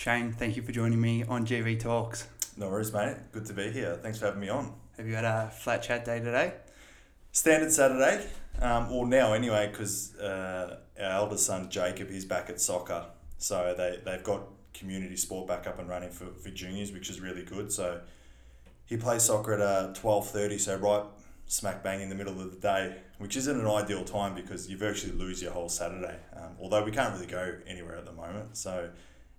Shane, thank you for joining me on GV Talks. No worries, mate. Good to be here. Thanks for having me on. Have you had a flat chat day today? Standard Saturday, um, or now anyway, because uh, our eldest son Jacob, he's back at soccer. So they, they've got community sport back up and running for, for juniors, which is really good. So he plays soccer at uh, 12.30, so right smack bang in the middle of the day, which isn't an ideal time because you virtually lose your whole Saturday. Um, although we can't really go anywhere at the moment. So,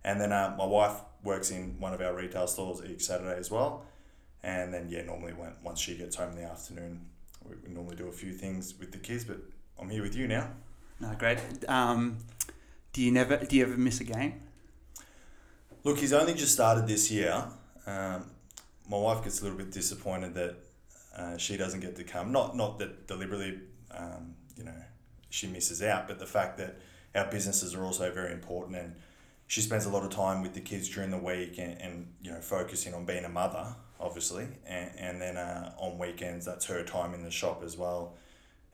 and then uh, my wife works in one of our retail stores each Saturday as well. And then yeah, normally when once she gets home in the afternoon, we, we normally do a few things with the kids. But I'm here with you now. No, great. Um, do you never do you ever miss a game? Look, he's only just started this year. Um, my wife gets a little bit disappointed that uh, she doesn't get to come. Not not that deliberately, um, you know, she misses out, but the fact that our businesses are also very important, and she spends a lot of time with the kids during the week, and, and you know, focusing on being a mother, obviously, and and then uh, on weekends that's her time in the shop as well.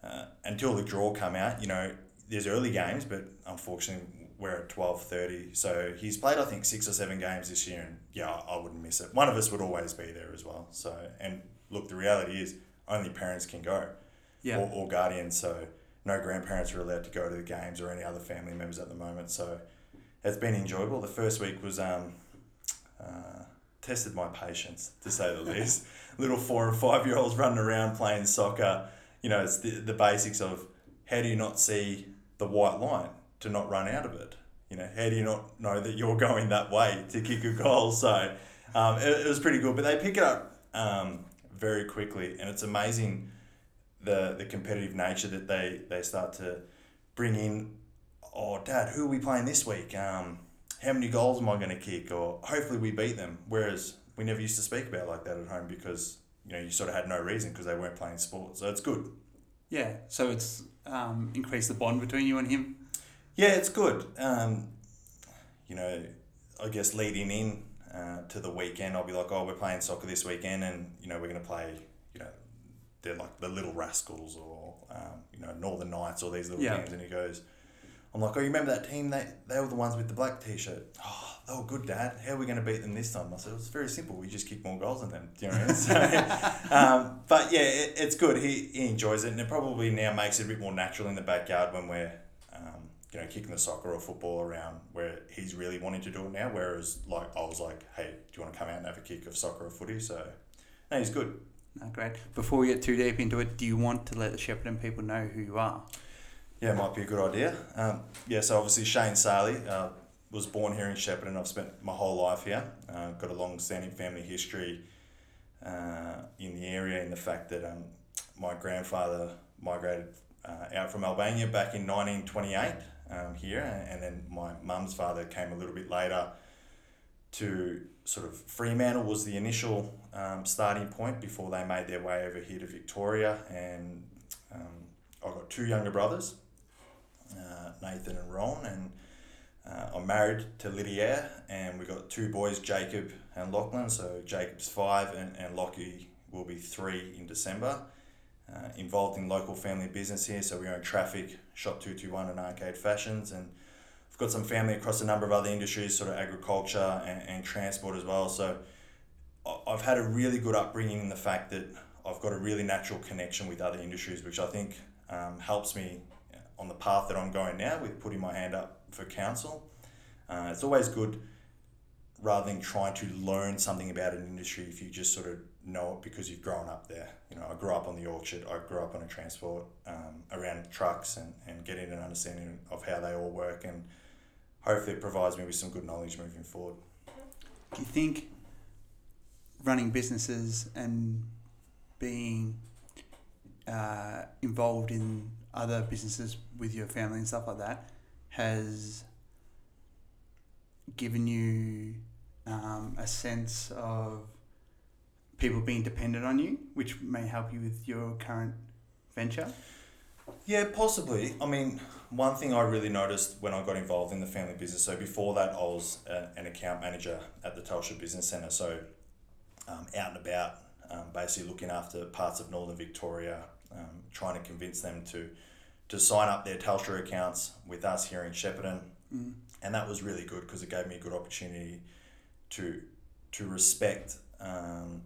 Uh, until the draw come out, you know, there's early games, but unfortunately we're at twelve thirty. So he's played I think six or seven games this year, and yeah, I wouldn't miss it. One of us would always be there as well. So and look, the reality is only parents can go, Yeah. or, or guardians. So no grandparents are allowed to go to the games or any other family members at the moment. So it's been enjoyable. The first week was um, uh, tested my patience to say the least. Little four and five year olds running around playing soccer. You know, it's the, the basics of how do you not see the white line to not run out of it? You know, how do you not know that you're going that way to kick a goal? So um, it, it was pretty good, but they pick it up um, very quickly, and it's amazing the the competitive nature that they they start to bring in. Oh, Dad, who are we playing this week? Um, how many goals am I going to kick? Or hopefully we beat them. Whereas we never used to speak about it like that at home because you know you sort of had no reason because they weren't playing sport. So it's good. Yeah. So it's um, increased the bond between you and him. Yeah, it's good. Um, you know, I guess leading in uh, to the weekend, I'll be like, oh, we're playing soccer this weekend, and you know, we're going to play. You know, they're like the Little Rascals or um, you know Northern Knights or these little Yeah. teams, and he goes, I'm like, oh, you remember that team? They they were the ones with the black T-shirt. Oh, they were good, Dad. How are we going to beat them this time? I said, it's very simple. We just kick more goals than them. Do you know? So, um, but yeah, it, it's good. He, he enjoys it, and it probably now makes it a bit more natural in the backyard when we're, um, you know, kicking the soccer or football around where he's really wanting to do it now. Whereas, like, I was like, hey, do you want to come out and have a kick of soccer or footy? So, no, he's good. Great. Before we get too deep into it, do you want to let the Shepparton people know who you are? Yeah, might be a good idea. Um, yeah, so obviously Shane Sali uh, was born here in Shepparton. I've spent my whole life here. Uh, got a long-standing family history uh, in the area in the fact that um, my grandfather migrated uh, out from Albania back in 1928 um, here, and, and then my mum's father came a little bit later to sort of Fremantle was the initial um, starting point before they made their way over here to Victoria, and um, I've got two younger brothers, uh, Nathan and Ron, and uh, I'm married to Lydia, and we've got two boys, Jacob and Lachlan. So Jacob's five, and, and Lockie will be three in December. Uh, involved in local family business here, so we own Traffic, Shop 221, and Arcade Fashions, and I've got some family across a number of other industries, sort of agriculture and, and transport as well. So I've had a really good upbringing in the fact that I've got a really natural connection with other industries, which I think um, helps me on the path that I'm going now with putting my hand up for council. Uh, it's always good rather than trying to learn something about an industry if you just sort of know it because you've grown up there. You know, I grew up on the orchard, I grew up on a transport um, around trucks and, and getting an understanding of how they all work and hopefully it provides me with some good knowledge moving forward. Do you think running businesses and being uh, involved in other businesses with your family and stuff like that has given you um, a sense of people being dependent on you, which may help you with your current venture? Yeah, possibly. I mean, one thing I really noticed when I got involved in the family business, so before that, I was a, an account manager at the Telstra Business Centre, so um, out and about, um, basically looking after parts of northern Victoria, um, trying to convince them to to sign up their Telstra accounts with us here in Shepparton. Mm. and that was really good because it gave me a good opportunity to to respect um,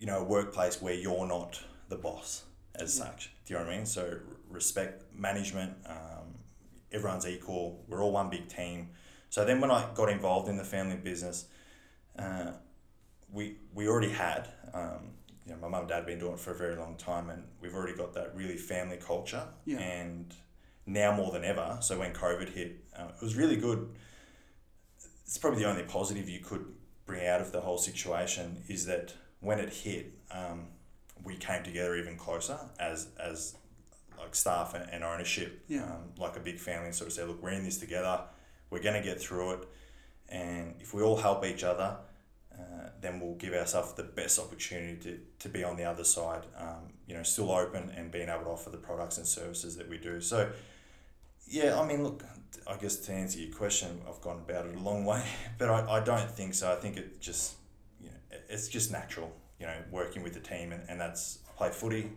you know a workplace where you're not the boss as Yeah. such do you know what I mean so respect management um, everyone's equal we're all one big team so then when I got involved in the family business uh, we we already had um, you know my mum and dad have been doing it for a very long time and we've already got that really family culture. Yeah. and now more than ever so when COVID hit uh, it was really good. It's probably the only positive you could bring out of the whole situation is that when it hit, um, we came together even closer as as like staff and, and ownership, Yeah. um, like a big family, and sort of say, look, we're in this together, we're going to get through it, and if we all help each other, then we'll give ourselves the best opportunity to, to be on the other side, um, you know, still open and being able to offer the products and services that we do. So, yeah, I mean, look, I guess to answer your question, I've gone about it a long way, but I, I don't think so. I think it just, you know, it's just natural, you know, working with the team, and, and that's play footy,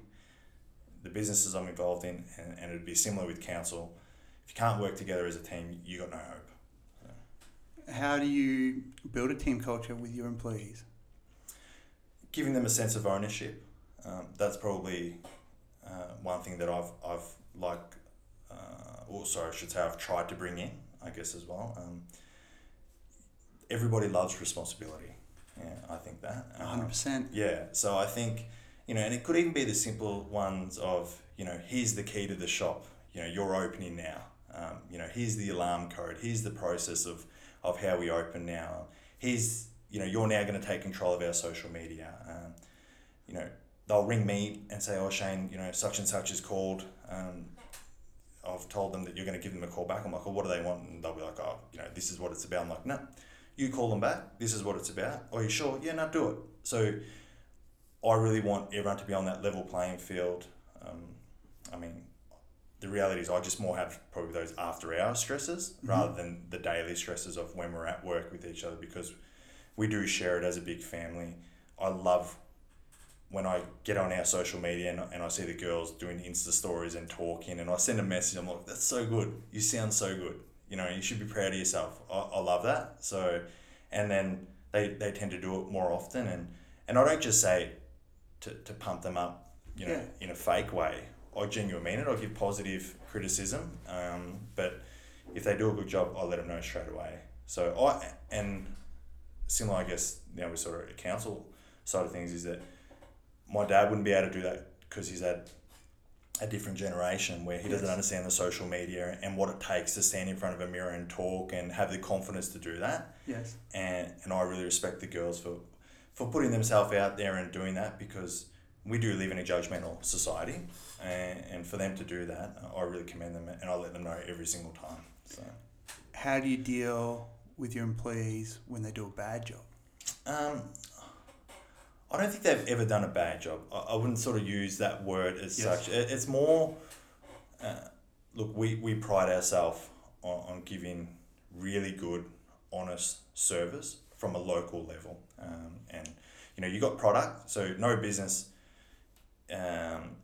the businesses I'm involved in, and, and it'd be similar with council. If you can't work together as a team, you got no hope. How do you build a team culture with your employees? Giving them a sense of ownership, um, that's probably uh, one thing that I've I've like, uh, or sorry, I should say I've tried to bring in, I guess as well. Um, everybody loves responsibility. Yeah, I think that. Um, hundred percent. Yeah, so I think, you know, and it could even be the simple ones of, you know, here's the key to the shop, you know, you're opening now. Um, you know, here's the alarm code, here's the process of, of how we open now. He's, you know, you're now going to take control of our social media. Um, you know, they'll ring me and say, oh, Shane, you know, such and such is called. Um, I've told them that you're going to give them a call back. I'm like, oh, what do they want? And they'll be like, oh, you know, this is what it's about. I'm like, no, you call them back. This is what it's about. Are you sure? Yeah, no, do it. So I really want everyone to be on that level playing field. Um, I mean, the reality is I just more have probably those after hour stresses Mhm. rather than the daily stresses of when we're at work with each other because we do share it as a big family. I love when I get on our social media and, and I see the girls doing Insta stories and talking and I send a message, I'm like, that's so good. You sound so good. You know, you should be proud of yourself. I, I love that. So, and then they, they tend to do it more often. And, and I don't just say to, to pump them up, you know, Yeah. in a fake way. I genuinely mean it. I give positive criticism. Um, but if they do a good job, I let them know straight away. So I, and similar, I guess, now we sort of a council side of things is that my dad wouldn't be able to do that because he's had a different generation where he doesn't understand the social media and what it takes to stand in front of a mirror and talk and have the confidence to do that. Yes. And and I really respect the girls for for putting themselves out there and doing that because we do live in a judgmental society and, and for them to do that I really commend them and I let them know every single time. So How do you deal with your employees when they do a bad job? Um, I don't think they've ever done a bad job. I, I wouldn't sort of use that word as Yes. such. It, it's more, uh, look, we, we pride ourselves on, on giving really good, honest service from a local level. Um, and, you know, you got product, so no business, um,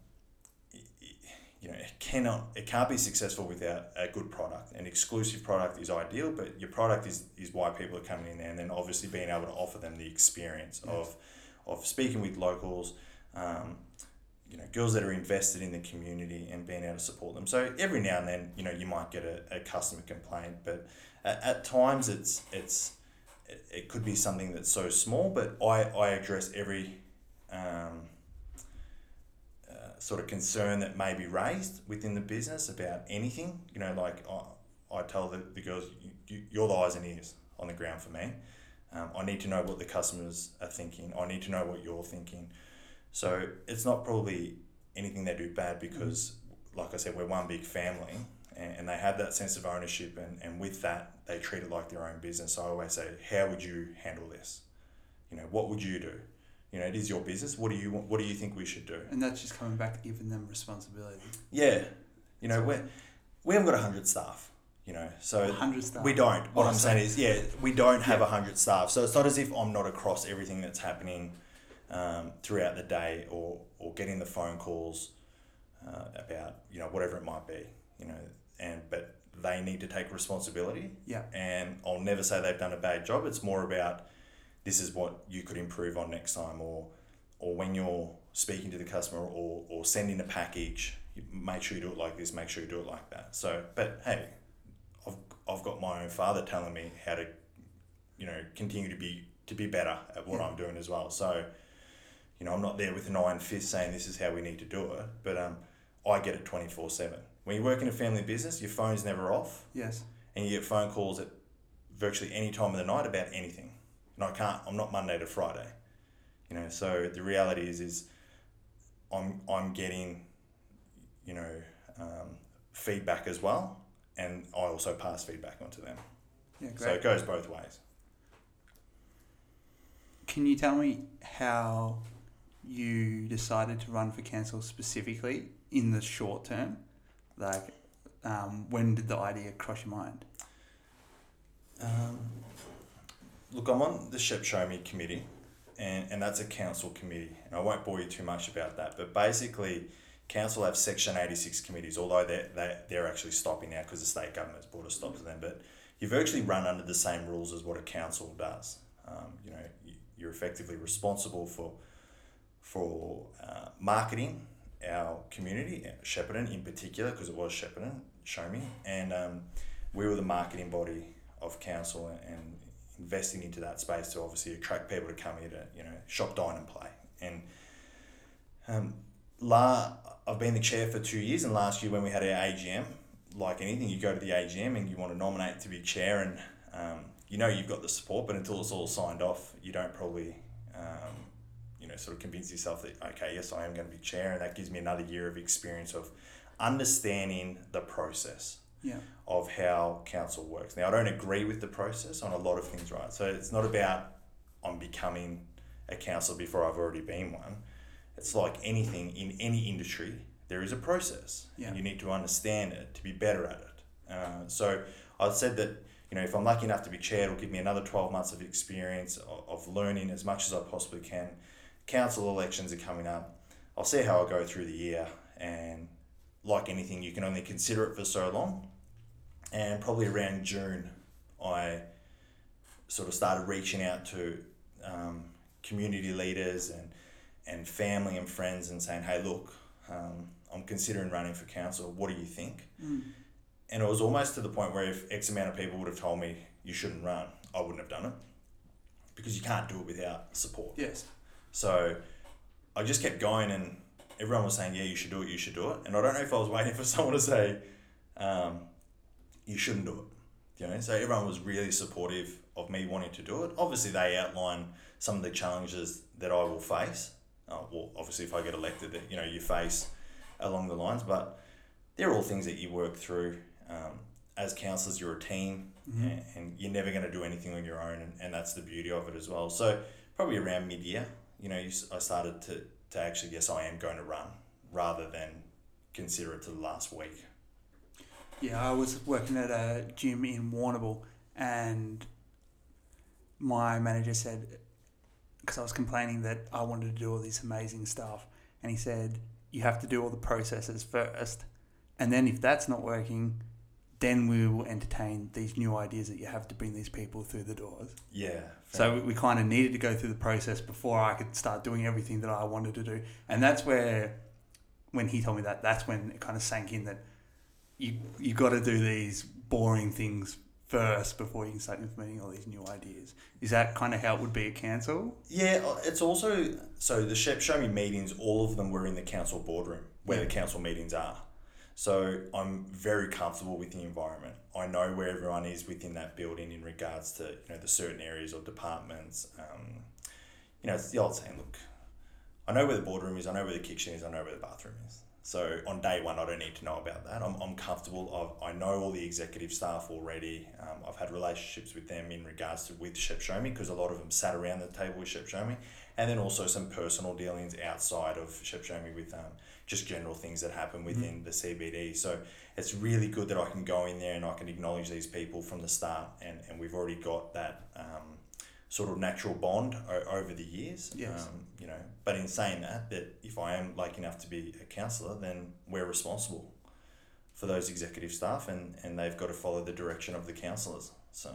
you know, it cannot, it can't be successful without a good product. An exclusive product is ideal, but your product is, is why people are coming in there, and then obviously being able to offer them the experience Yes. of, of speaking with locals, um, you know, girls that are invested in the community and being able to support them. So every now and then, you know, you might get a, a customer complaint, but at, at times it's it's it, it could be something that's so small, but I, I address every um, sort of concern that may be raised within the business about anything. You know, like I, I tell the, the girls, you, you, you're the eyes and ears on the ground for me. Um, I need to know what the customers are thinking. I need to know what you're thinking. So it's not probably anything they do bad because, like I said, we're one big family and, and they have that sense of ownership. And, and with that, they treat it like their own business. So I always say, how would you handle this? You know, what would you do? You know, it is your business. What do you want? What do you think we should do? And that's just coming back to giving them responsibility. Yeah, you know, we we haven't got a hundred staff. You know, so 100 staff. we don't. What Oh, I'm saying is, yeah, we don't have a Yeah. hundred staff. So it's not as if I'm not across everything that's happening um, throughout the day, or or getting the phone calls uh, about you know whatever it might be. You know, and but they need to take responsibility. Yeah. And I'll never say they've done a bad job. It's more about this is what you could improve on next time, or or when you're speaking to the customer, or or sending a package, make sure you do it like this. Make sure you do it like that. So, but hey, I've I've got my own father telling me how to, you know, continue to be to be better at what Yeah. I'm doing as well. So, you know, I'm not there with an iron fist saying this is how we need to do it, but um, I get it twenty four seven. When you work in a family business, your phone's never off, Yes. and you get phone calls at virtually any time of the night about anything. And I can't. I'm not Monday to Friday, you know. So the reality is, is I'm I'm getting, you know, um, feedback as well, and I also pass feedback on to them. Yeah, great. So it goes both ways. Can you tell me how you decided to run for council specifically in the short term? Like, um, when did the idea cross your mind? Um, look, I'm on the Shep Show Me committee, and, and that's a council committee. And I won't bore you too much about that, but basically, council have Section 86 committees, although they're, they're, they're actually stopping now because the state government's brought a stop to them. But you virtually run under the same rules as what a council does. Um, you know, you- you're effectively responsible for, for uh, marketing our community, uh, Shepparton in particular, because it was Shepparton, Show Me, and um, we were the marketing body of council and investing into that space to obviously attract people to come here to you know shop, dine, and play. And um, la, I've been the chair for two years, and last year when we had our AGM, like anything, you go to the AGM and you want to nominate to be chair, and um, you know you've got the support, but until it's all signed off, you don't probably. Um, you know, sort of convince yourself that okay, yes, I am going to be chair, and that gives me another year of experience of understanding the process Yeah. of how council works. Now, I don't agree with the process on a lot of things, right? So it's not about I'm becoming a councillor before I've already been one. It's like anything in any industry, there is a process. Yeah. And you need to understand it to be better at it. Uh, so I said that, you know, if I'm lucky enough to be chair, it'll give me another 12 months of experience of, of learning as much as I possibly can. Council elections are coming up. I'll see how I go through the year. And like anything, you can only consider it for so long and probably around June, I sort of started reaching out to um, community leaders and and family and friends and saying, "Hey, look, um, I'm considering running for council. What do you think?" Mm. And it was almost to the point where if X amount of people would have told me you shouldn't run, I wouldn't have done it because you can't do it without support. Yes. So I just kept going, and everyone was saying, "Yeah, you should do it. You should do it." And I don't know if I was waiting for someone to say, um, "You shouldn't do it." You know, so everyone was really supportive of me wanting to do it. Obviously, they outline some of the challenges that I will face. Uh, well, obviously, if I get elected, that you know you face along the lines, but they're all things that you work through. Um, as councillors, you're a team, Mhm. and, and you're never going to do anything on your own, and, and that's the beauty of it as well. So probably around mid year, you know, you, I started to, to actually guess I am going to run rather than consider it to the last week. Yeah, I was working at a gym in Warrnambool, and my manager said, because I was complaining that I wanted to do all this amazing stuff, and he said, you have to do all the processes first, and then if that's not working, then we will entertain these new ideas that you have to bring these people through the doors. Yeah. So we, we kind of needed to go through the process before I could start doing everything that I wanted to do. And that's where, when he told me that, that's when it kind of sank in that you you got to do these boring things first before you can start implementing all these new ideas. Is that kind of how it would be at council? Yeah, uh, it's also so the Shep Show Me meetings. All of them were in the council boardroom where Yeah. the council meetings are. So I'm very comfortable with the environment. I know where everyone is within that building in regards to you know the certain areas or departments. Um, you know, it's the old saying. Look, I know where the boardroom is. I know where the kitchen is. I know where the bathroom is. So on day one, I don't need to know about that. I'm, I'm comfortable. I've, I know all the executive staff already. Um, I've had relationships with them in regards to with Shep Show Me because a lot of them sat around the table with Shep Show Me, and then also some personal dealings outside of Shep Show Me with um, just general things that happen within the CBD. So it's really good that I can go in there and I can acknowledge these people from the start, and, and we've already got that. Um, sort of natural bond o- over the years. Yes. Um, you know, but in saying that, that if I am lucky enough to be a counsellor, then we're responsible for those executive staff, and, and they've got to follow the direction of the councillors. So,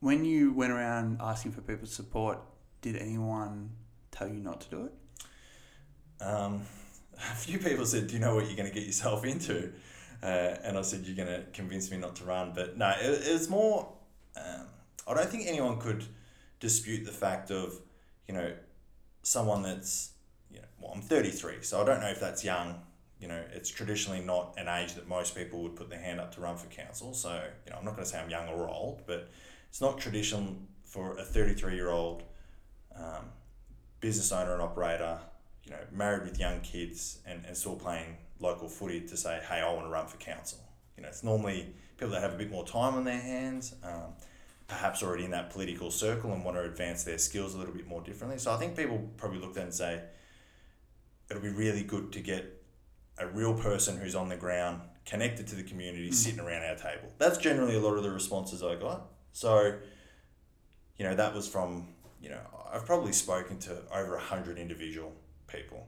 When you went around asking for people's support, did anyone tell you not to do it? Um, a few people said, "Do you know what you're going to get yourself into?" Uh, and I said, "You're going to convince me not to run." But no, it, it's more. Um, I don't think anyone could dispute the fact of, you know, someone that's, you know, well, I'm 33, so I don't know if that's young. You know, it's traditionally not an age that most people would put their hand up to run for council. So, you know, I'm not going to say I'm young or old, but it's not traditional for a 33 year old um, business owner and operator, you know, married with young kids and, and still playing local footy to say, hey, I want to run for council. You know, it's normally people that have a bit more time on their hands, um, perhaps already in that political circle and want to advance their skills a little bit more differently. So I think people probably look at and say, it'll be really good to get a real person who's on the ground, connected to the community, Mm. sitting around our table. That's generally a lot of the responses I got. So, you know, that was from, you know, I've probably spoken to over a hundred individual people.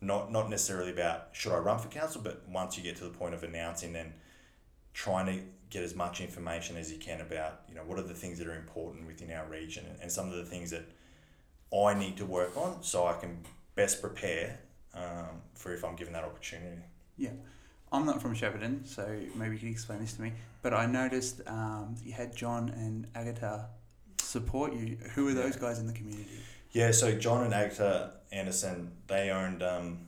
Not not necessarily about should I run for council, but once you get to the point of announcing then trying to get as much information as you can about, you know, what are the things that are important within our region and, some of the things that I need to work on so I can best prepare um, for if I'm given that opportunity. Yeah. I'm not from Shepparton, so maybe you can explain this to me. But I noticed um, you had John and Agatha support you. Who are those guys in the community? Yeah, so John and Agatha Anderson, they owned um,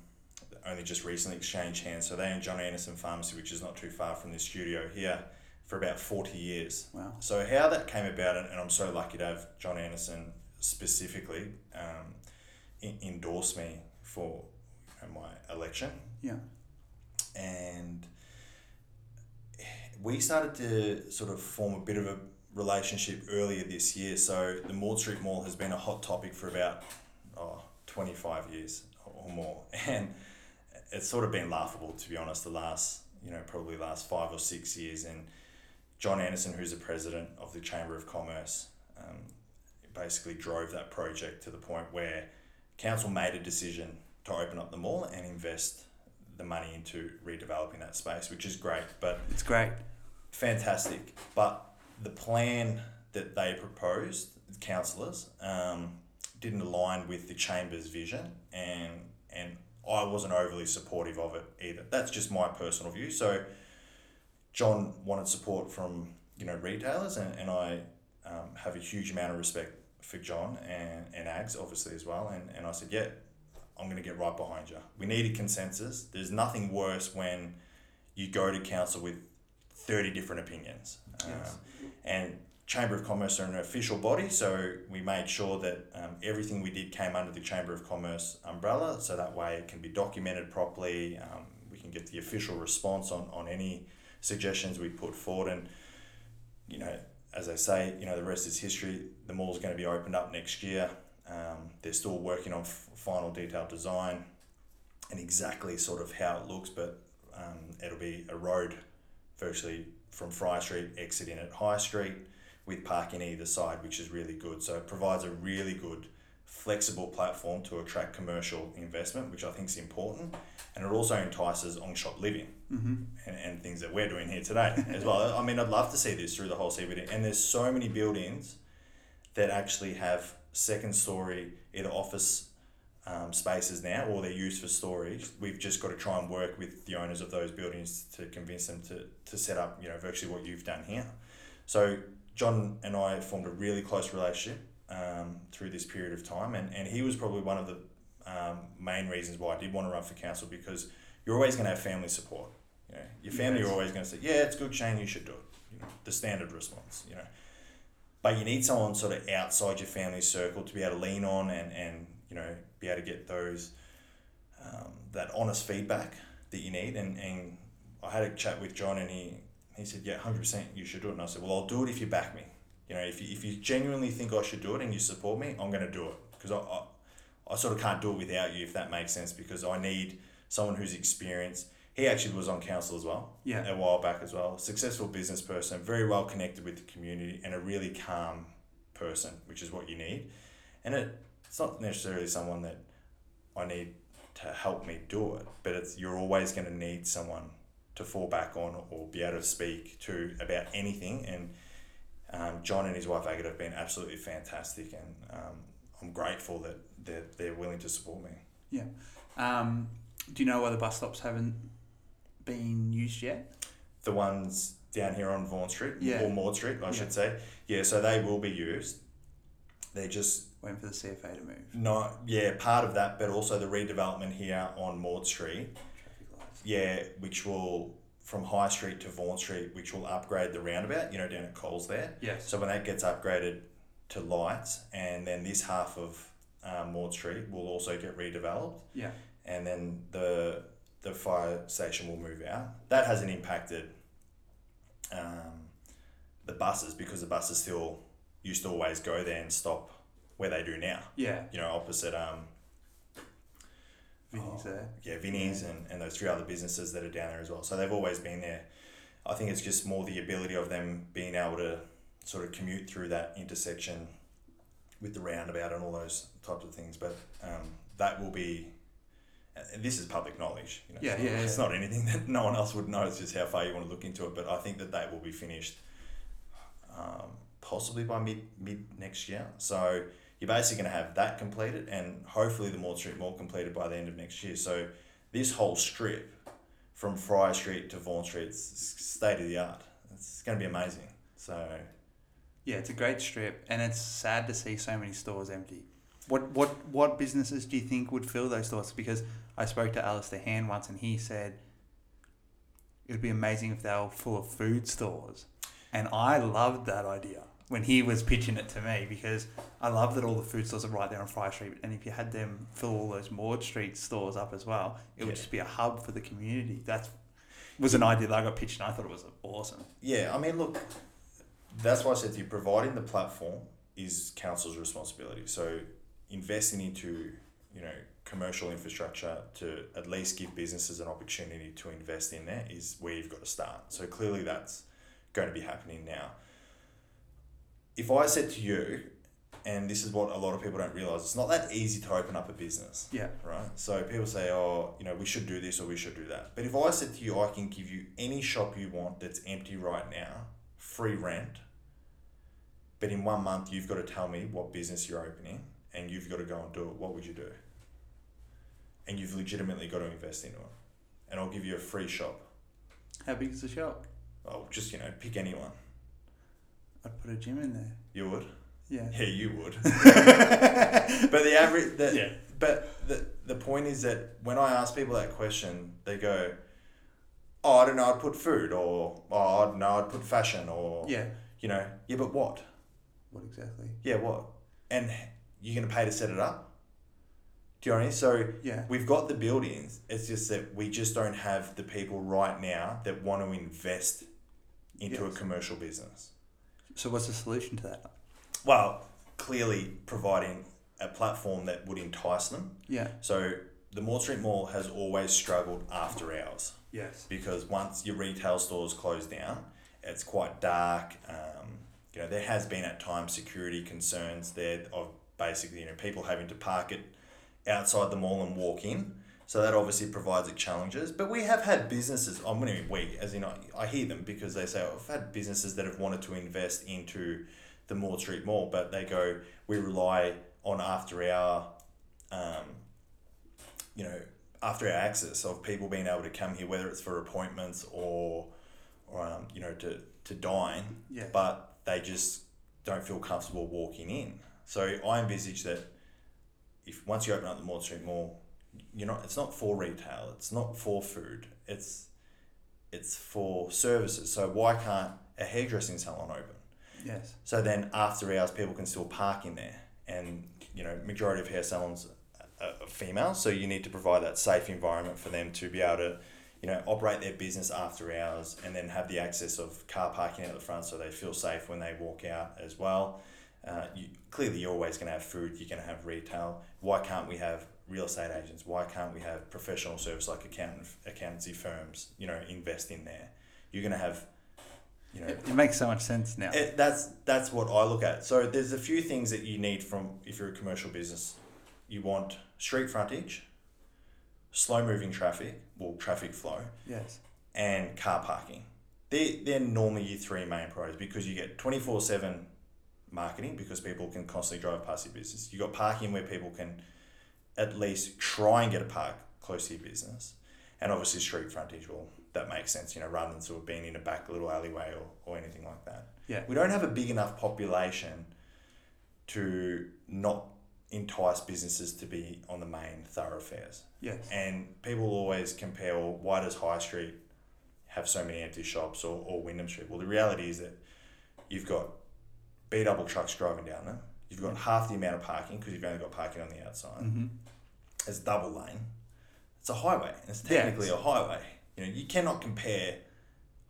only just recently exchanged hands. So they owned John Anderson Pharmacy, which is not too far from this studio here, for about 40 years. Wow. So how that came about, and I'm so lucky to have John Anderson specifically um, in, endorse me for you know, my election. Yeah. And we started to sort of form a bit of a relationship earlier this year. So the Maude Street Mall has been a hot topic for about 25 years or more. And it's sort of been laughable, to be honest, the last, you know, probably last five or six years. And John Anderson, who's the president of the Chamber of Commerce, um, basically drove that project to the point where council made a decision to open up the mall and invest the money into redeveloping that space, which is great. But It's great. fantastic. But the plan that they proposed, the councillors, um, didn't align with the chamber's vision, and and I wasn't overly supportive of it either. That's just my personal view. So, John wanted support from you know retailers, and, and I um, have a huge amount of respect for John and, and Ags obviously as well. And, and I said, yeah, I'm going to get right behind you. We need a consensus. There's nothing worse when you go to council with 30 different opinions. Yes. Um, and Chamber of Commerce are an official body, so we made sure that um, everything we did came under the Chamber of Commerce umbrella, so that way it can be documented properly. Um, we can get the official response on, on any suggestions we put forward. And, you know, as I say, you know, the rest is history. The mall is going to be opened up next year. Um, they're still working on f- final detailed design and exactly sort of how it looks, but um, it'll be a road virtually from Fry Street, exiting at High Street with parking either side, which is really good. So it provides a really good, flexible platform to attract commercial investment, which I think is important. And it also entices on shop living Mm-hmm. and, and things that we're doing here today as well. I mean, I'd love to see this through the whole CBD. And there's so many buildings that actually have second story either office um, spaces now or they're used for storage. We've just got to try and work with the owners of those buildings to convince them to, to set up, you know, virtually what you've done here. So John and I formed a really close relationship um, through this period of time, and, and he was probably one of the um, main reasons why I did want to run for council because you're always going to have family support. You know, your family Yes. are always going to say, "Yeah, it's good, Shane. You should do it." You know, the standard response. You know, but you need someone sort of outside your family circle to be able to lean on and and you know be able to get those um, that honest feedback that you need. And, and I had a chat with John, and he he said, "Yeah, hundred percent, you should do it." And I said, "Well, I'll do it if you back me. You know, if you, if you genuinely think I should do it and you support me, I'm going to do it because I, I I sort of can't do it without you, if that makes sense, because I need someone who's experienced." He actually was on council as well Yeah. a while back as well. Successful business person, very well connected with the community, and a really calm person, which is what you need. And it, it's not necessarily someone that I need to help me do it, but it's you're always going to need someone to fall back on or be able to speak to about anything. And um, John and his wife Agatha have been absolutely fantastic, and um, I'm grateful that they're, they're willing to support me. Yeah. Um, do you know why the bus stops haven't been used yet? The ones down here on Vaughan Street, Yeah. or Maude Street, I Yeah. should say. Yeah, so they will be used. They're just Waiting for the CFA to move. not, yeah, part of that, but also the redevelopment here on Maude Street. Yeah, which will from High Street to Vaughan Street, which will upgrade the roundabout, you know, down at Coles there. Yes. So when that gets upgraded to lights, and then this half of um, Maude Street will also get redeveloped, Yeah. and then the the fire station will move out. That hasn't impacted um, the buses because the buses still used to always go there and stop where they do now. Yeah. You know, opposite um, Vinny's there. yeah, Vinny's and, and those three other businesses that are down there as well. So they've always been there. I think it's just more the ability of them being able to sort of commute through that intersection with the roundabout and all those types of things. But um, that will be, this is public knowledge. You know, Yeah, it's, not, yeah, it's yeah. not anything that no one else would know. It's just how far you want to look into it. But I think that that will be finished um, possibly by mid mid next year. So you're basically going to have that completed and hopefully the Maude Street Mall completed by the end of next year. So this whole strip from Fryers Street to Vaughan Street is state of the art. It's going to be amazing. So Yeah, it's a great strip, and it's sad to see so many stores empty. What what what businesses do you think would fill those stores? Because I spoke to Alistair Hand once, and he said it would be amazing if they were full of food stores, and I loved that idea when he was pitching it to me because I love that all the food stores are right there on Fry Street, and if you had them fill all those Maude Street stores up as well, it would Yeah. just be a hub for the community. That's was an idea that I got pitched, and I thought it was awesome. yeah, I mean, look, that's why I said to you, providing the platform is council's responsibility. So investing into you know commercial infrastructure to at least give businesses an opportunity to invest in there is where you've got to start. So clearly that's going to be happening now. If I said to you, and this is what a lot of people don't realize, it's not that easy to open up a business Yeah, right? So people say, oh, you know, we should do this or we should do that. But if I said to you, I can give you any shop you want that's empty right now, free rent, but in one month you've got to tell me what business you're opening and you've got to go and do it, what would you do? And you've legitimately got to invest into it. And I'll give you a free shop. how big is the shop? Oh, just, you know, pick anyone. I'd put a gym in there. You would? Yeah. Yeah, you would. but the average, the, Yeah. But the the point is that when I ask people that question, they go, "Oh, I don't know. I'd put food, or oh, I don't know. I'd put fashion, or Yeah. you know, yeah, but what? What exactly? Yeah, what? And you're gonna pay to set it up? Do you know what I mean? So Yeah. we've got the buildings. It's just that we just don't have the people right now that want to invest into Yes. a commercial business. So what's the solution to that? Well, clearly providing a platform that would entice them. Yeah. So the Maude Street Mall has always struggled after hours Yes. because once your retail stores close down, it's quite dark. Um, you know, there has been at times security concerns there of basically, you know, people having to park it outside the mall and walk in. So that obviously provides challenges. But we have had businesses, I'm going to we, as in I, I hear them because they say, I've had businesses that have wanted to invest into the Maude Street Mall, but they go, we rely on after hour, um, you know, after hour access of people being able to come here, whether it's for appointments or, or um, you know, to, to dine, Yeah. but they just don't feel comfortable walking in. So I envisage that if once you open up the Maude Street Mall, you're not. It's not for retail. It's not for food. It's it's for services. So why can't a hairdressing salon open? Yes. So then after hours, people can still park in there, and you know, majority of hair salons are are female, so you need to provide that safe environment for them to be able to, you know, operate their business after hours, and then have the access of car parking at the front, so they feel safe when they walk out as well. Uh, you, clearly, you're always going to have food. You're going to have retail. Why can't we have real estate agents? Why can't we have professional service like accountant accountancy firms? You know, invest in there. You're going to have, you know, It, it makes so much sense now. it, that's that's what I look at. So there's a few things that you need from if you're a commercial business. You want street frontage, slow moving traffic, well traffic flow, yes. and car parking. They're, they're normally your three main priorities because you get 24 7 marketing because people can constantly drive past your business. You've got parking where people can at least try and get a park close to your business. And obviously, street frontage, well, that makes sense, you know, rather than sort of being in a back little alleyway or, or anything like that. Yeah. We don't have a big enough population to not entice businesses to be on the main thoroughfares. Yes. And people always compare, well, why does High Street have so many empty shops or, or Wyndham Street? Well, the reality is that you've got B double trucks driving down there. You've got half the amount of parking because you've only got parking on the outside. Mm-hmm. It's double lane. It's a highway. It's Yeah, technically a highway. You know, you cannot compare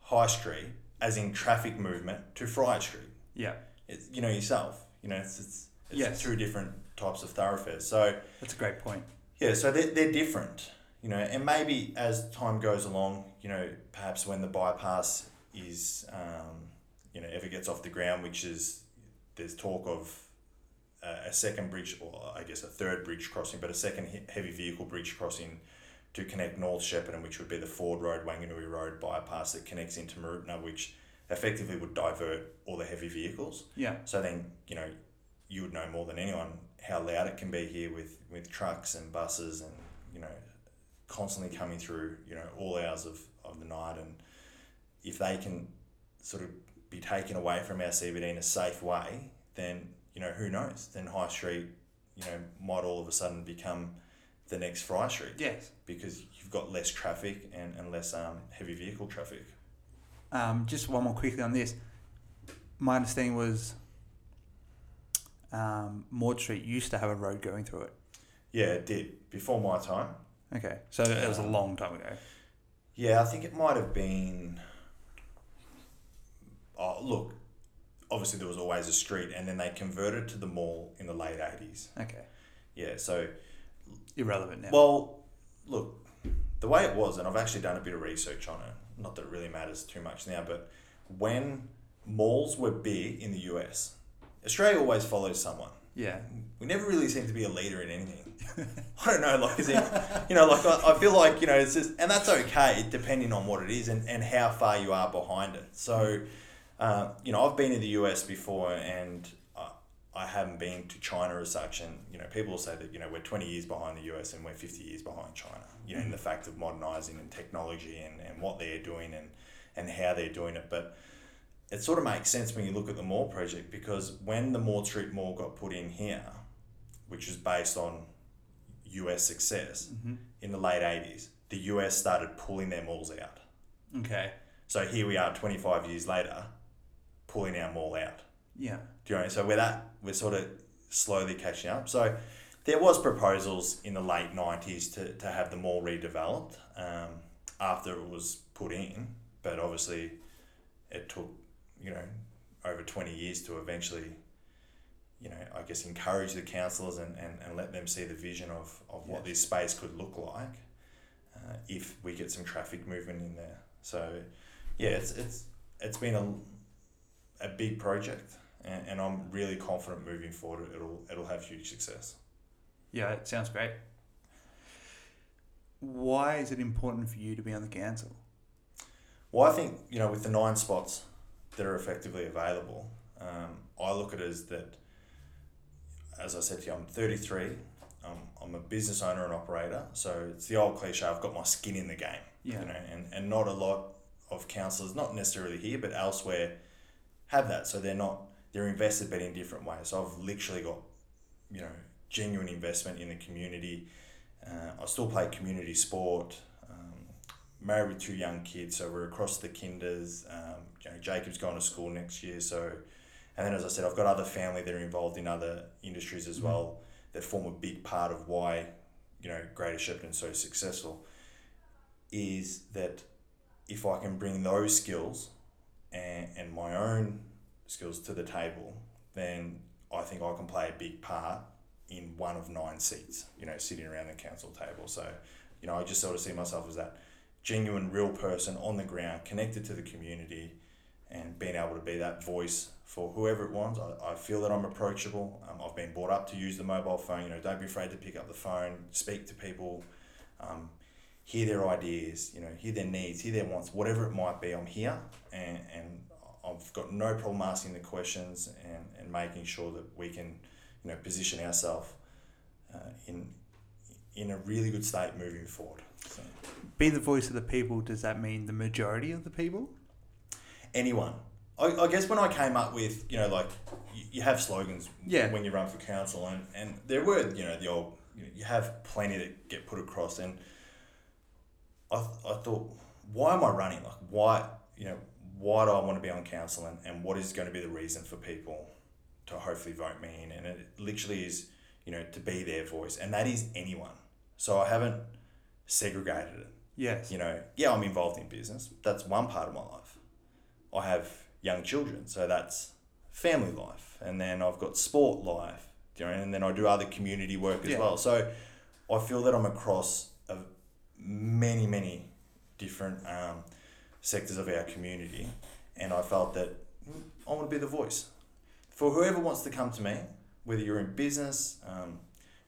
High Street as in traffic movement to Fryers Street. Yeah. It's, you know yourself. You know, it's it's, it's Yes. two different types of thoroughfares. So That's a great point. yeah, so they're, they're different, you know, and maybe as time goes along, you know, perhaps when the bypass is, um, you know, ever gets off the ground, which is, there's talk of a second bridge, or I guess a third bridge crossing, but a second he- heavy vehicle bridge crossing to connect North Shepparton, which would be the Ford Road, Wanganui Road bypass that connects into Mooroopna, which effectively would divert all the heavy vehicles. Yeah. So then, you know, you would know more than anyone how loud it can be here with, with trucks and buses and, you know, constantly coming through, you know, all hours of, of the night. And if they can sort of be taken away from our CBD in a safe way, then, you know, who knows? Then High Street, you know, might all of a sudden become the next Fry Street Yes. because you've got less traffic and, and less um, heavy vehicle traffic. Um, just one more quickly on this. My understanding was um, Maude Street used to have a road going through it. Yeah, it did. Before my time, Okay, so it was a long time ago. Yeah, I think it might have been. Oh, look, obviously there was always a street, and then they converted to the mall in the late eighties. Okay, Yeah, so irrelevant now. well, look, the way it was, and I've actually done a bit of research on it. Not that it really matters too much now, but when malls were big in the US, Australia always follows someone. yeah, We never really seem to be a leader in anything. I don't know, like, is it, you know, like I, I feel like, you know, it's just, and that's okay depending on what it is and, and how far you are behind it. So, uh, you know, I've been in the US before and I, I haven't been to China as such. And, you know, people will say that, you know, we're 20 years behind the US and we're 50 years behind China, you know, in the fact of modernizing and technology and, and what they're doing and, and how they're doing it. But, it sort of makes sense when you look at the mall project because when the Maude Street Mall got put in here, which was based on US success Mm-hmm. in the late 80s, the US started pulling their malls out. okay, So here we are 25 years later, pulling our mall out. yeah, Do you know? So we're that we're sort of slowly catching up. So there was proposals in the late 90s to, to have the mall redeveloped um, after it was put in, but obviously it took you know over 20 years to eventually you know I guess encourage the councillors and, and, and let them see the vision of, of what Yes. this space could look like uh, if we get some traffic movement in there. So yeah, it's it's it's been a, a big project and, and I'm really confident moving forward it'll it'll have huge success. yeah. It sounds great. Why is it important for you to be on the council? Well, I think you know with the nine spots that are effectively available, um, I look at it as that. As I said to you, I'm 33. Um, I'm a business owner and operator, so it's the old cliche. I've got my skin in the game. Yeah. You know, and, and not a lot of councillors, not necessarily here, but elsewhere, have that. So they're not they're invested, but in different ways. So I've literally got, you know, genuine investment in the community. Uh, I still play community sport. Um, married with two young kids, so we're across the kinders. Um, you know, Jacob's going to school next year, so and then as I said, I've got other family that are involved in other industries as well that form a big part of why you know Greater Shepparton so successful. Is that if I can bring those skills and, and my own skills to the table, then I think I can play a big part in one of nine seats, you know, sitting around the council table. So, you know, I just sort of see myself as that genuine, real person on the ground, connected to the community, and being able to be that voice for whoever it wants. I, I feel that I'm approachable. Um, I've been brought up to use the mobile phone. You know, don't be afraid to pick up the phone, speak to people, um, hear their ideas, you know, hear their needs, hear their wants, whatever it might be. I'm here, and and I've got no problem asking the questions and, and making sure that we can, you know, position ourselves uh, in in a really good state moving forward. So, Be the voice of the people. Does that mean the majority of the people? anyone. I, I guess when I came up with, you know, like you, you have slogans Yeah. when you run for council, and, and there were, you know, the old, you, know, you have plenty that get put across. And I, I thought, why am I running? Like, why, you know, why do I want to be on council, and, and what is going to be the reason for people to hopefully vote me in? And it literally is, you know, to be their voice, and that is anyone. So I haven't segregated it Yes. you know, yeah, I'm involved in business. That's one part of my life. I have young children, so that's family life, and then I've got sport life, you know, and then I do other community work as Yeah. well. So I feel that I'm across many, many different um, sectors of our community, and I felt that mm, I want to be the voice for whoever wants to come to me, whether you're in business, um,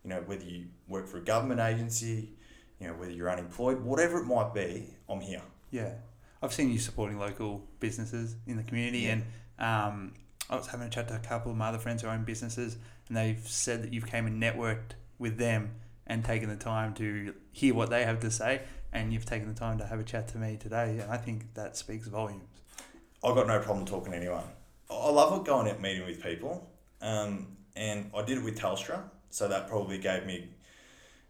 you know, whether you work for a government agency, you know, whether you're unemployed, whatever it might be, I'm here. Yeah, I've seen you supporting local businesses in the community, Yeah. and um, I was having a chat to a couple of my other friends who own businesses, and they've said that you've came and networked with them and taken the time to hear what they have to say, and you've taken the time to have a chat to me today, and I think that speaks volumes. I've got no problem talking to anyone. I love going out meeting with people, um, and I did it with Telstra, so that probably gave me,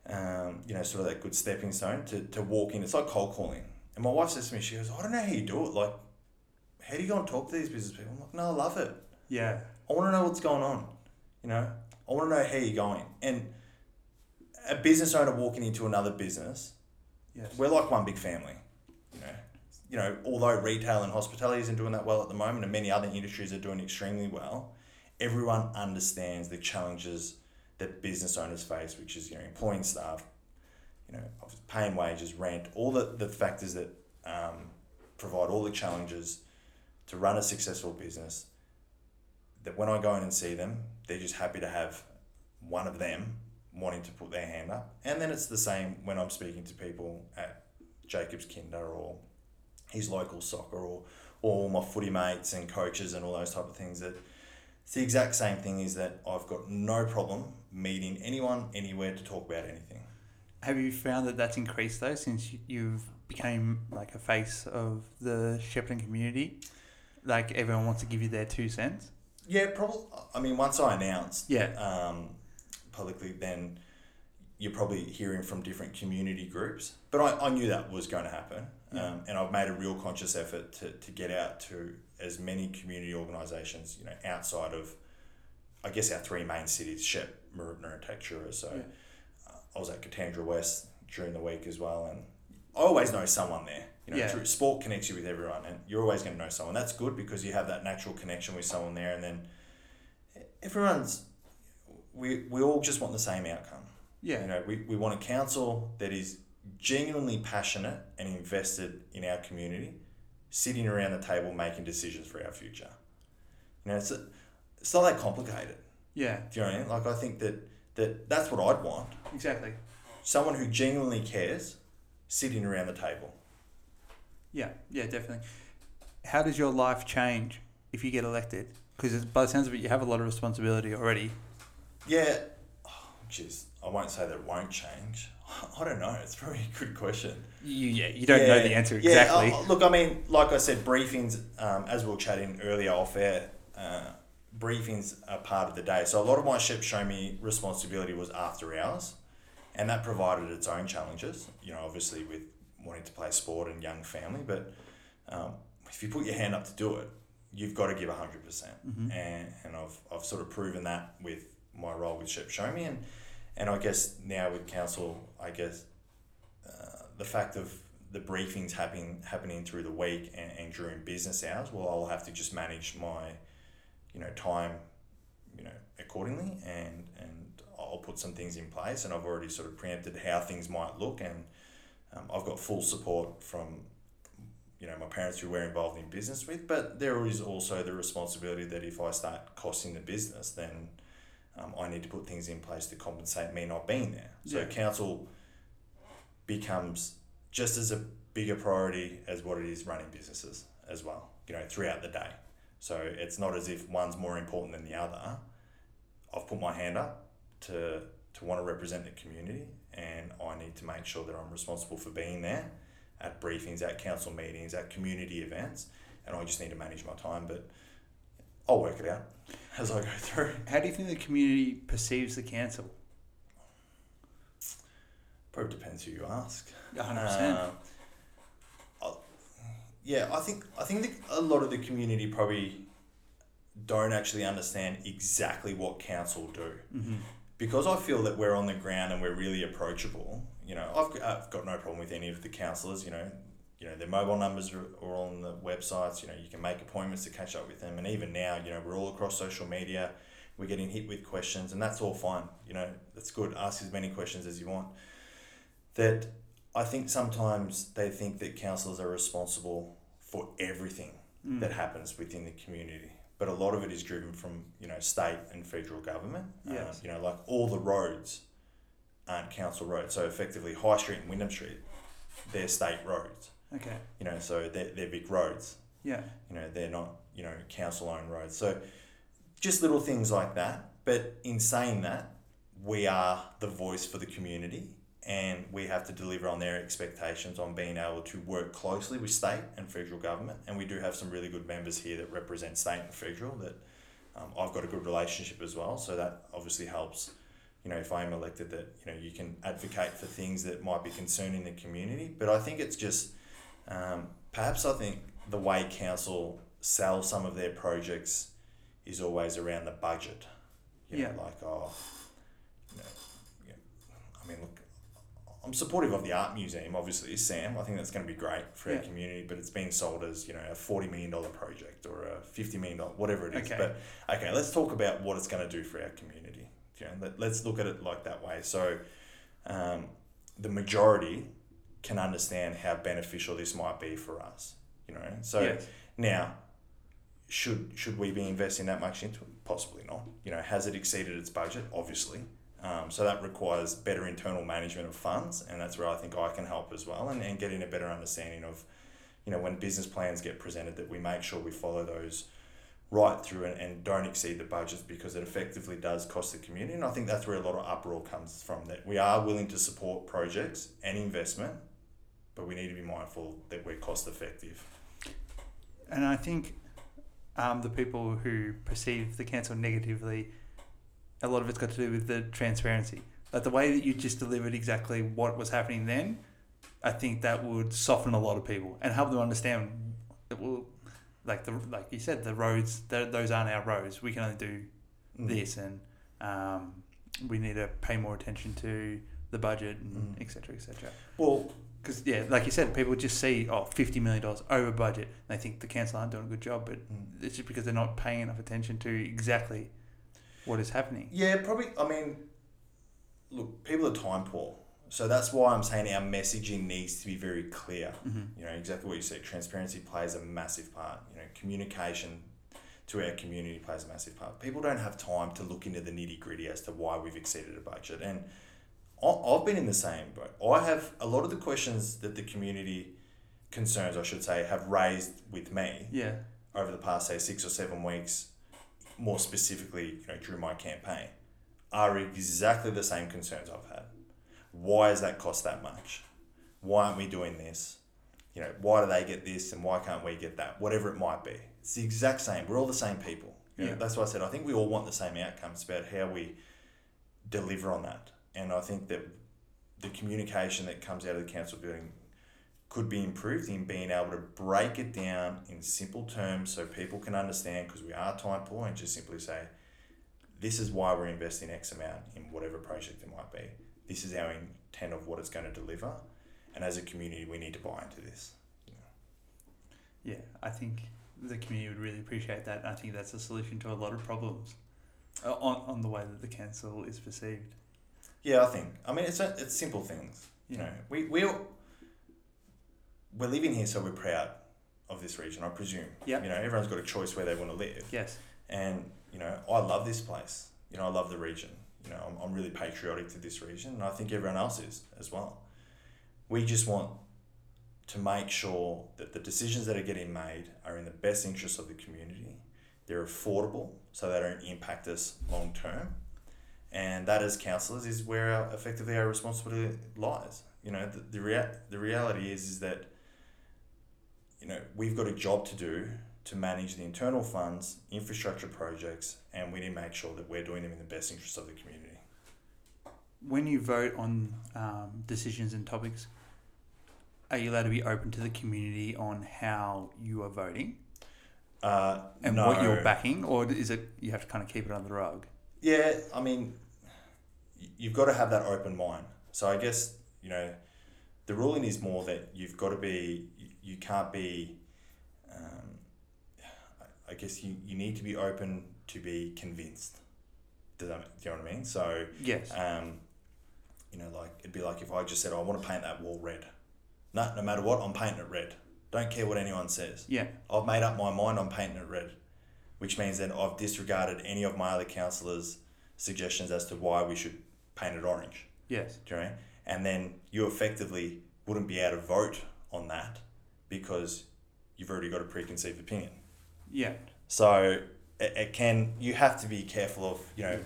um, you know, sort of that good stepping stone to, to walk in. It's like cold calling. And my wife says to me, she goes, I don't know how you do it. Like, how do you go and talk to these business people? I'm like, no, I love it. Yeah, I want to know what's going on. You know, I want to know how you're going. And a business owner walking into another business, yes, we're like one big family. You know, you know, although retail and hospitality isn't doing that well at the moment, and many other industries are doing extremely well, everyone understands the challenges that business owners face, which is you know employing staff, you know, paying wages, rent, all the, the factors that um, provide all the challenges to run a successful business. That when I go in and see them, they're just happy to have one of them wanting to put their hand up. And then it's the same when I'm speaking to people at Jacobs Kinder or his local soccer or, or my footy mates and coaches and all those type of things that it's the exact same thing is that I've got no problem meeting anyone anywhere to talk about anything. Have you found that that's increased though since you- you've became like a face of the Shepparton community? Like everyone wants to give you their two cents. Yeah, probably. I mean, once I announced Yeah, um, publicly, then you're probably hearing from different community groups. But I, I knew that was going to happen. Yeah. Um, and I've made a real conscious effort to, to get out to as many community organisations, you know, outside of, I guess, our three main cities, Shep, Mooroopna and Tatura. So Yeah. uh, I was at Katandra West during the week as well. And I always know someone there. You know, Yeah. through, sport connects you with everyone, and you're always going to know someone. That's good because you have that natural connection with someone there, and then everyone's we, we all just want the same outcome. yeah, You know, we, we want a council that is genuinely passionate and invested in our community, sitting around the table making decisions for our future. You know, it's, a, it's not that complicated. yeah, Do you know what I mean? Like, I think that, that that's what I'd want. exactly. Someone who genuinely cares sitting around the table. Yeah, yeah, definitely. How does your life change if you get elected? Because by the sounds of it, you have a lot of responsibility already. Yeah, oh, I won't say that it won't change. I don't know. It's probably a good question. You, yeah, you don't know the answer Yeah, exactly. uh, look, I mean, like I said, briefings, um, as we were chatting earlier off air, uh, briefings are part of the day. So a lot of my Shep Show Me responsibility was after hours, and that provided its own challenges, you know, obviously with wanting to play sport and young family. But um, if you put your hand up to do it, you've got to give 100%. percent Mhm. And, and I've, I've sort of proven that with my role with Shep Show Me. And, and I guess now with council, I guess uh, the fact of the briefings happening happening through the week and, and during business hours, well, I'll have to just manage my, you know, time, you know, accordingly, and and I'll put some things in place, and I've already sort of preempted how things might look, and um, I've got full support from, you know, my parents who we're involved in business with, but there is also the responsibility that if I start costing the business, then um, I need to put things in place to compensate me not being there. So Yeah. council becomes just as a bigger priority as what it is running businesses as well, you know, throughout the day. So it's not as if one's more important than the other. I've put my hand up to, to want to represent the community and I need to make sure that I'm responsible for being there at briefings, at council meetings, at community events, and I just need to manage my time. But I'll work it out as I go through. How do you think the community perceives the council? Probably depends who you ask. 100%. Uh, yeah, I think I think that a lot of the community probably don't actually understand exactly what council do mm-hmm. because I feel that we're on the ground and we're really approachable. You know, I've, I've got no problem with any of the councillors. You know, you know their mobile numbers are, are on the websites. You know, you can make appointments to catch up with them, and even now, you know, we're all across social media. We're getting hit with questions, and that's all fine. You know, that's good. Ask as many questions as you want. That I think sometimes they think that councillors are responsible for everything Mm. that happens within the community. But a lot of it is driven from you know state and federal government. Um, Yes. you know, like all the roads aren't council roads. So effectively, High Street and Wyndham Street, they're state roads. Okay. You know, so they're, they're big roads. Yeah. You know, they're not you know council owned roads. So just little things like that. But in saying that, we are the voice for the community and we have to deliver on their expectations on being able to work closely with state and federal government. And we do have some really good members here that represent state and federal that um, I've got a good relationship as well. So that obviously helps. You know, if I am elected, that you know you can advocate for things that might be concerning the community. But I think it's just um, perhaps I think the way council sell some of their projects is always around the budget. You know, Yeah. like oh, you know, yeah, I mean, look, I'm supportive of the art museum. Obviously, Sam. I think that's going to be great for Yeah. our community. But it's being sold as you know a forty million dollar project or a fifty million dollar whatever it is. Okay. But okay, let's talk about what it's going to do for our community. You know, let, let's look at it like that way. So, um, the majority can understand how beneficial this might be for us. You know, so yes. now, should should we be investing that much into it? Possibly not. You know, has it exceeded its budget? Obviously. Um, so that requires better internal management of funds, and that's where I think I can help as well, and, and getting a better understanding of, you know, when business plans get presented, that we make sure we follow those right through and, and don't exceed the budgets because it effectively does cost the community. And I think that's where a lot of uproar comes from. That we are willing to support projects and investment, but we need to be mindful that we're cost effective. And I think um, the people who perceive the council negatively, a lot of it's got to do with the transparency. Like the way that you just delivered exactly what was happening then, I think that would soften a lot of people and help them understand that well, like the like you said, the roads those aren't our roads. We can only do Mm. this, and um, we need to pay more attention to the budget and Mm. et cetera, et cetera. Well, Because yeah, like you said, people just see oh, $50 million over budget. And they think the council aren't doing a good job, but mm. it's just because they're not paying enough attention to exactly what is happening. Yeah, probably. I mean, look, people are time poor. So that's why I'm saying our messaging needs to be very clear. Mm-hmm. You know, exactly what you said. Transparency plays a massive part. You know, communication to our community plays a massive part. People don't have time to look into the nitty gritty as to why we've exceeded a budget. And I've been in the same boat. I have a lot of the questions that the community concerns, I should say, have raised with me Yeah. over the past say six or seven weeks, more specifically, you know, during my campaign, are exactly the same concerns I've had. Why has that cost that much? Why aren't we doing this? You know, why do they get this and why can't we get that? Whatever it might be. It's the exact same. We're all the same people. You know, Yeah. That's why I said I think we all want the same outcomes about how we deliver on that. And I think that the communication that comes out of the council building could be improved in being able to break it down in simple terms so people can understand because we are time poor and just simply say, this is why we're investing X amount in whatever project it might be. This is our intent of what it's going to deliver. And as a community, we need to buy into this. Yeah. I think the community would really appreciate that. I think that's a solution to a lot of problems uh, on, on the way that the council is perceived. Yeah, I think. I mean, it's a, it's simple things. You know, we we we're living here, so we're proud of this region. I presume. Yep. You know, everyone's got a choice where they want to live. Yes. And, you know, I love this place. You know, I love the region. You know, I'm, I'm really patriotic to this region, and I think everyone else is as well. We just want to make sure that the decisions that are getting made are in the best interest of the community. They're affordable, so they don't impact us long term. And that, as councillors, is where our, effectively our responsibility lies. You know, the, the, rea- the reality is, is that, you know, we've got a job to do to manage the internal funds, infrastructure projects, and we need to make sure that we're doing them in the best interest of the community. When you vote on um, decisions and topics, are you allowed to be open to the community on how you are voting Uh, and no. what you're backing, or is it you have to kind of keep it under the rug? Yeah, I mean, you've got to have that open mind. So I guess you know, the ruling is more that you've got to be. You, can't be. Um, I- guess you, you need to be open to be convinced. Does that do you know what I mean? So Yes. um, you know, like it'd be like if I just said, "I want to paint that wall red." No, no matter what, I'm painting it red. Don't care what anyone says. yeah. I've made up my mind on painting it red, which means that I've disregarded any of my other councillors' suggestions as to why we should paint it orange. Yes. Do you know? what I mean? And then you effectively wouldn't be able to vote on that because you've already got a preconceived opinion. Yeah. So it, it can you have to be careful of you know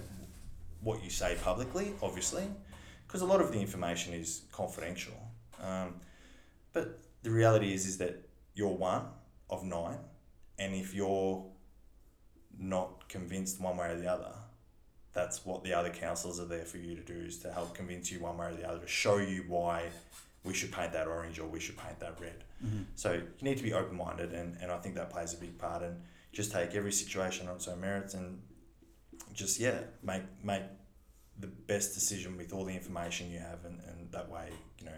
what you say publicly, obviously, because a lot of the information is confidential. Um, but the reality is is that you're one of nine, and if you're not convinced one way or the other, that's what the other councillors are there for you to do is to help convince you one way or the other to show you why we should paint that orange or we should paint that red. Mm-hmm. So you need to be open minded, and, and I think that plays a big part. And just take every situation on its own merits, and just yeah, make make the best decision with all the information you have, and, and that way you know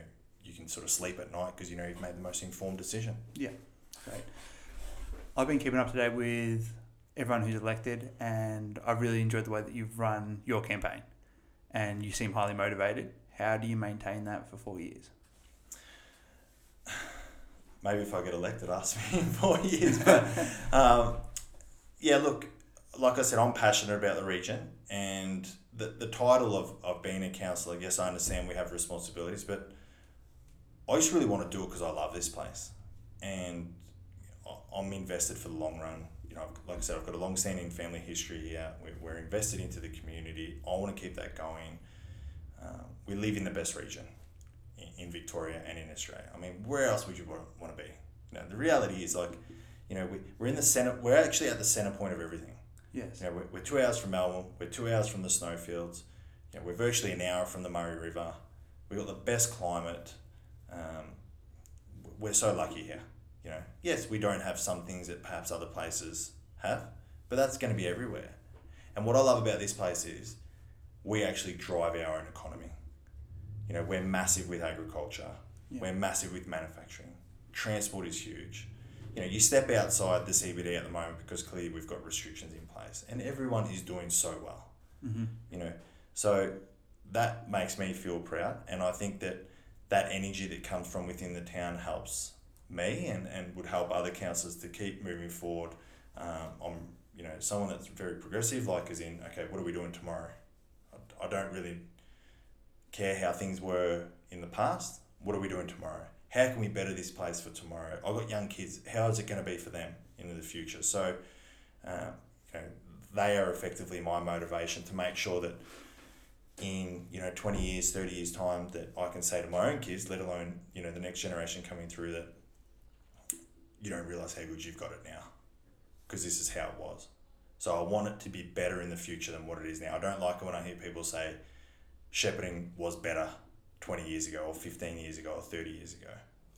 you can sort of sleep at night because you know you've made the most informed decision. Yeah. Great. I've been keeping up to date with everyone who's elected, and I've really enjoyed the way that you've run your campaign, and you seem highly motivated. How do you maintain that for four years? Maybe if I get elected, ask me in four years. But um, yeah, look, like I said, I'm passionate about the region, and the, the title of, of being a councillor, yes, I understand we have responsibilities, but I just really want to do it because I love this place, and I'm invested for the long run. You know, I've- like I said, I've got a long-standing family history here. We're, we're invested into the community. I want to keep that going. Uh, we live in the best region in, in Victoria and in Australia. I mean, where else would you want, want to be? You know, the reality is like, you know, we, we're in the center. We're actually at the center point of everything. Yes. You know, we're, we're two hours from Melbourne. We're two hours from the snowfields. You know, we're virtually an hour from the Murray River. We've got the best climate. Um, we're so lucky here. You know, yes, we don't have some things that perhaps other places have, but that's going to be everywhere. And what I love about this place is we actually drive our own economy. You know, we're massive with agriculture. Yeah. We're massive with manufacturing. Transport is huge. You know, you step outside the CBD at the moment because clearly we've got restrictions in place, and everyone is doing so well. Mm-hmm. You know, so that makes me feel proud, and I think that that energy that comes from within the town helps me and, and would help other councillors to keep moving forward. Um, I'm you know someone that's very progressive, like as in okay, what are we doing tomorrow? I, I don't really care how things were in the past. What are we doing tomorrow? How can we better this place for tomorrow? I've got young kids. How is it going to be for them into the future? So, um, you know, they are effectively my motivation to make sure that in you know 20 years 30 years time that i can say to my own kids let alone you know the next generation coming through that you don't realize how good you've got it now because this is how it was so i want it to be better in the future than what it is now i don't like it when i hear people say Shepparton was better 20 years ago or 15 years ago or 30 years ago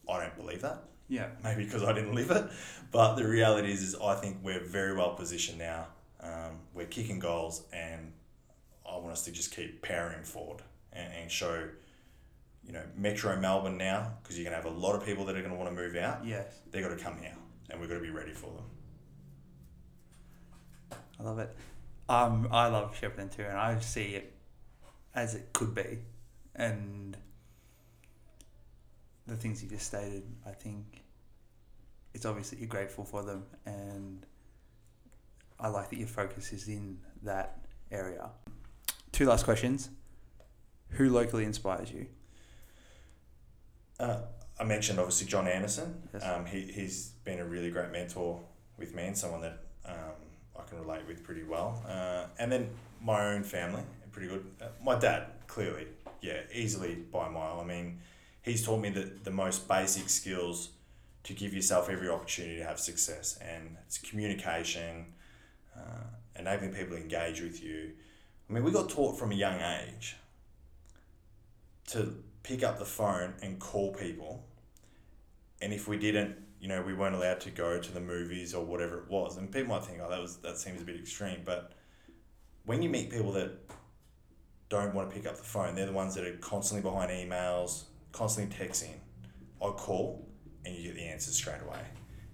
i don't believe that Yeah. maybe because I didn't live it. But the reality is, is I think we're very well positioned now. Um, we're kicking goals, and I want us to just keep powering forward and, and show, you know, Metro Melbourne now, because you're going to have a lot of people that are going to want to move out. Yes. They've got to come here, and we've got to be ready for them. I love it. Um, I love Shepparton too, and I see it as it could be, and the things you just stated. I think it's obvious that you're grateful for them, and I like that your focus is in that area. Two last questions: Who locally inspires you? Uh, I mentioned obviously John Anderson. Yes. Um, he, he's been a really great mentor with me and someone that um, I can relate with pretty well. Uh, and then my own family, pretty good. Uh, my dad, clearly, yeah, easily by a mile. I mean, he's taught me the, the most basic skills to give yourself every opportunity to have success. And it's communication, uh, enabling people to engage with you. I mean, we got taught from a young age to pick up the phone and call people. And if we didn't, you know, we weren't allowed to go to the movies or whatever it was. And people might think, oh, that was that seems a bit extreme. But when you meet people that don't want to pick up the phone, they're the ones that are constantly behind emails, constantly texting. I call and you get the answers straight away.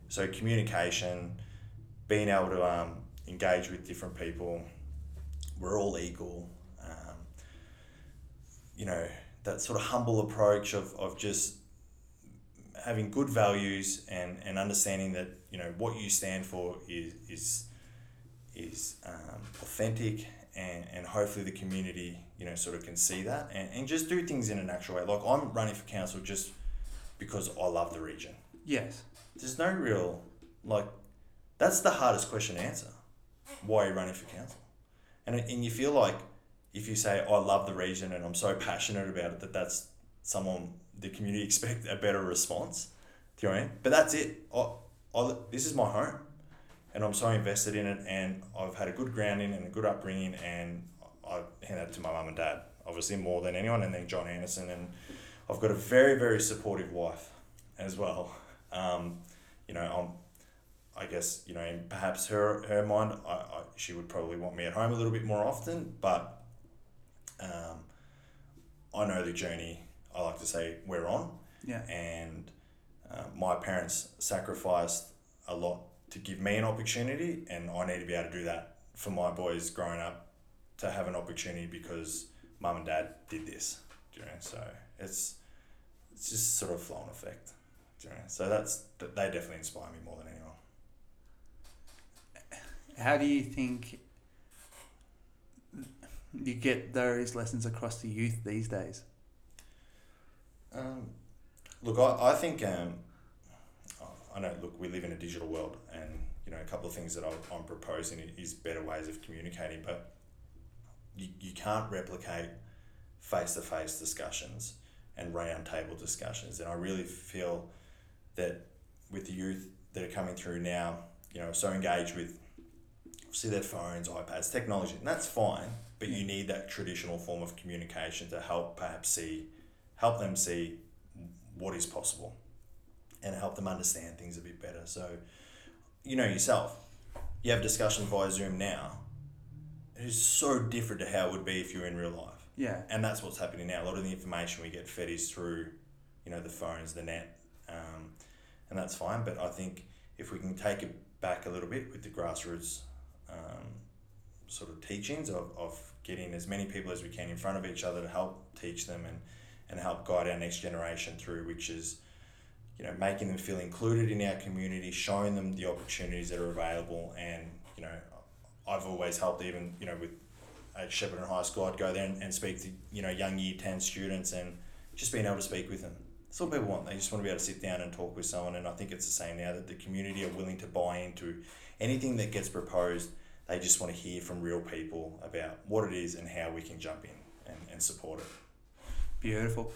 So communication, being able to um, engage with different people, we're all equal. Um, you know, that sort of humble approach of, of just having good values and, and understanding that, you know, what you stand for is, is, is um, authentic and, and hopefully the community, you know, sort of can see that and, and just do things in a natural way. Like I'm running for council just because I love the region. Yes. There's no real, like, that's the hardest question to answer. Why are you running for council? And, and you feel like if you say, I love the region and I'm so passionate about it, that that's someone, the community expect a better response. Do you know what I mean? But that's it. I, I, this is my home and I'm so invested in it and I've had a good grounding and a good upbringing and I hand that to my mum and dad, obviously more than anyone, and then John Anderson. And I've got a very, very supportive wife as well. Um, you know, I'm, I guess, you know, in perhaps her, her mind, I, I, she would probably want me at home a little bit more often, but um, I know the journey, I like to say, we're on. Yeah. And uh, my parents sacrificed a lot to give me an opportunity, and I need to be able to do that for my boys growing up to have an opportunity because mum and dad did this. Do you know? So it's it's just sort of flow effect. Do you know? So that's they definitely inspire me more than anyone. How do you think you get those lessons across to youth these days? Um, look, I, I think um, I know. Look, we live in a digital world, and you know a couple of things that I'm proposing is better ways of communicating, but you, you can't replicate face to face discussions and round table discussions, and I really feel that with the youth that are coming through now, you know, so engaged with see their phones, iPads, technology, and that's fine. But you need that traditional form of communication to help perhaps see, help them see what is possible, and help them understand things a bit better. So, you know yourself, you have discussion via Zoom now. It is so different to how it would be if you were in real life, Yeah. and that's what's happening now. A lot of the information we get fed is through, you know, the phones, the net, um, and that's fine. But I think if we can take it back a little bit with the grassroots um, sort of teachings of, of getting as many people as we can in front of each other to help teach them and, and help guide our next generation through, which is, you know, making them feel included in our community, showing them the opportunities that are available. And, you know, I've always helped even, you know, with at Shepparton High School, I'd go there and, and speak to, you know, young year 10 students and just being able to speak with them. That's all people want. They just want to be able to sit down and talk with someone. And I think it's the same now that the community are willing to buy into anything that gets proposed. They just want to hear from real people about what it is and how we can jump in and, and support it. Beautiful.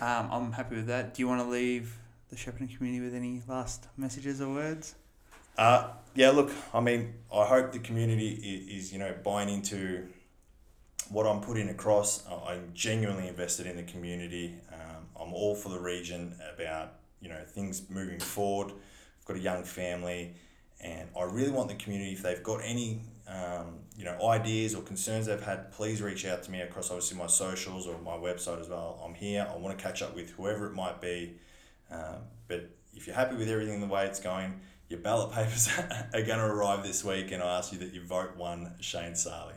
Um, I'm happy with that. Do you want to leave the Shepparton community with any last messages or words? Uh, yeah, look, I mean, I hope the community is, is you know, buying into what I'm putting across. I'm genuinely invested in the community. Um, I'm all for the region about, you know, things moving forward. I've got a young family and I really want the community, if they've got any, um, you know, ideas or concerns they've had, please reach out to me across obviously my socials or my website as well. I'm here. I want to catch up with whoever it might be. Um, but if you're happy with everything the way it's going, your ballot papers are going to arrive this week, and I ask you that you vote one Shane Sali.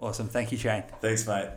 Awesome. Thank you, Shane. Thanks, mate.